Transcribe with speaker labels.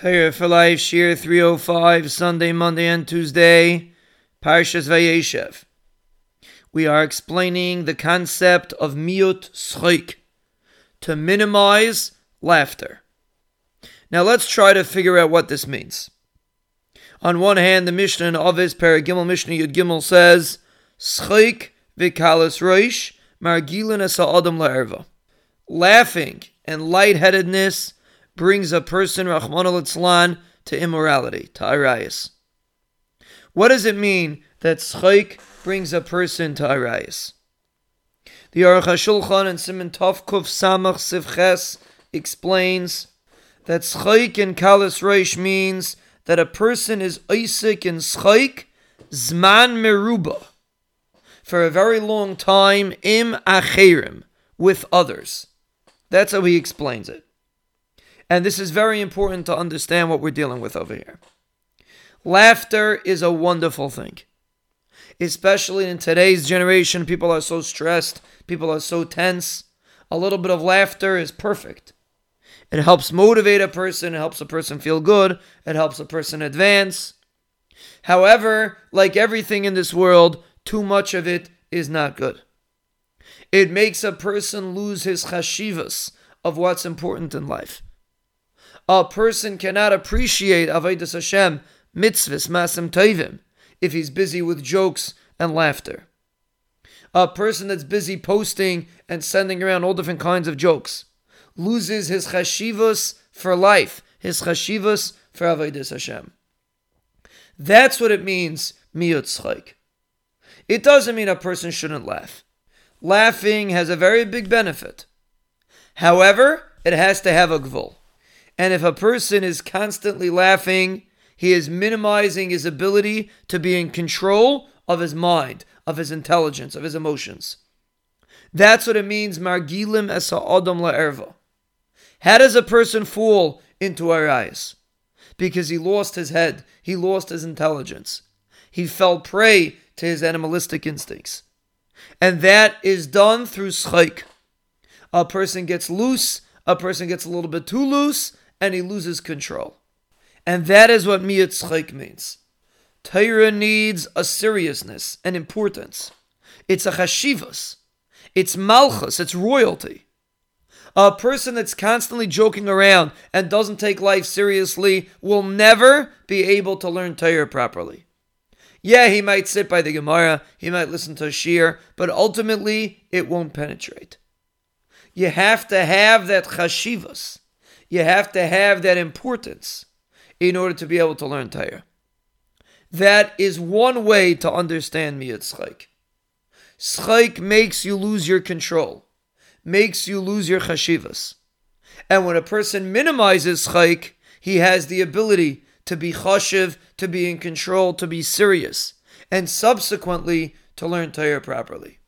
Speaker 1: Torah for Life, Shiur 305, Sunday, Monday, and Tuesday, Parshas Vayeshev. We are explaining the concept of miut schoik, to minimize laughter. Now let's try to figure out what this means. On one hand, the Mishnah in Avis Paragimel Mishnah Yud Gimel says, Schoik vikalis roish margilin adam la'erva. Laughing and lightheadedness brings a person, Rahman to immorality, to arayas. What does it mean that tzchaik brings a person to arayas? The Aruch HaShulchan and Simon Tovkuf Samach Sivches explains that tzchaik in Kalis Reish means that a person is oisek in tzchaik zman meruba for a very long time im acherim with others. That's how he explains it. And this is very important to understand what we're dealing with over here. Laughter is a wonderful thing. Especially in today's generation, people are so stressed, people are so tense. A little bit of laughter is perfect. It helps motivate a person, it helps a person feel good, it helps a person advance. However, like everything in this world, too much of it is not good. It makes a person lose his chashivas of what's important in life a person cannot appreciate Avodas Hashem, mitzvahs, maasim tovim, if he's busy with jokes and laughter. A person that's busy posting and sending around all different kinds of jokes loses his chashivas for life, his chashivas for Avodas Hashem. That's what it means, miutzchaik. It doesn't mean a person shouldn't laugh. Laughing has a very big benefit. However, it has to have a gvul. And if a person is constantly laughing, he is minimizing his ability to be in control of his mind, of his intelligence, of his emotions. That's what it means, margilim esa adam la'erva. How does a person fall into arayas? Because he lost his head, he lost his intelligence. He fell prey to his animalistic instincts. And that is done through schaik. A person gets loose, a person gets a little bit too loose, and he loses control. And that is what miyatzchik means. Torah needs a seriousness and importance. It's a chashivas. It's malchus. It's royalty. A person that's constantly joking around and doesn't take life seriously will never be able to learn Torah properly. Yeah, he might sit by the Gemara, he might listen to a shiur, but ultimately it won't penetrate. You have to have that chashivas. You have to have that importance in order to be able to learn Torah. That is one way to understand miyat schayk. Schayk makes you lose your control, makes you lose your chashivas. And when a person minimizes schayk, he has the ability to be chashiv, to be in control, to be serious, and subsequently to learn Torah properly.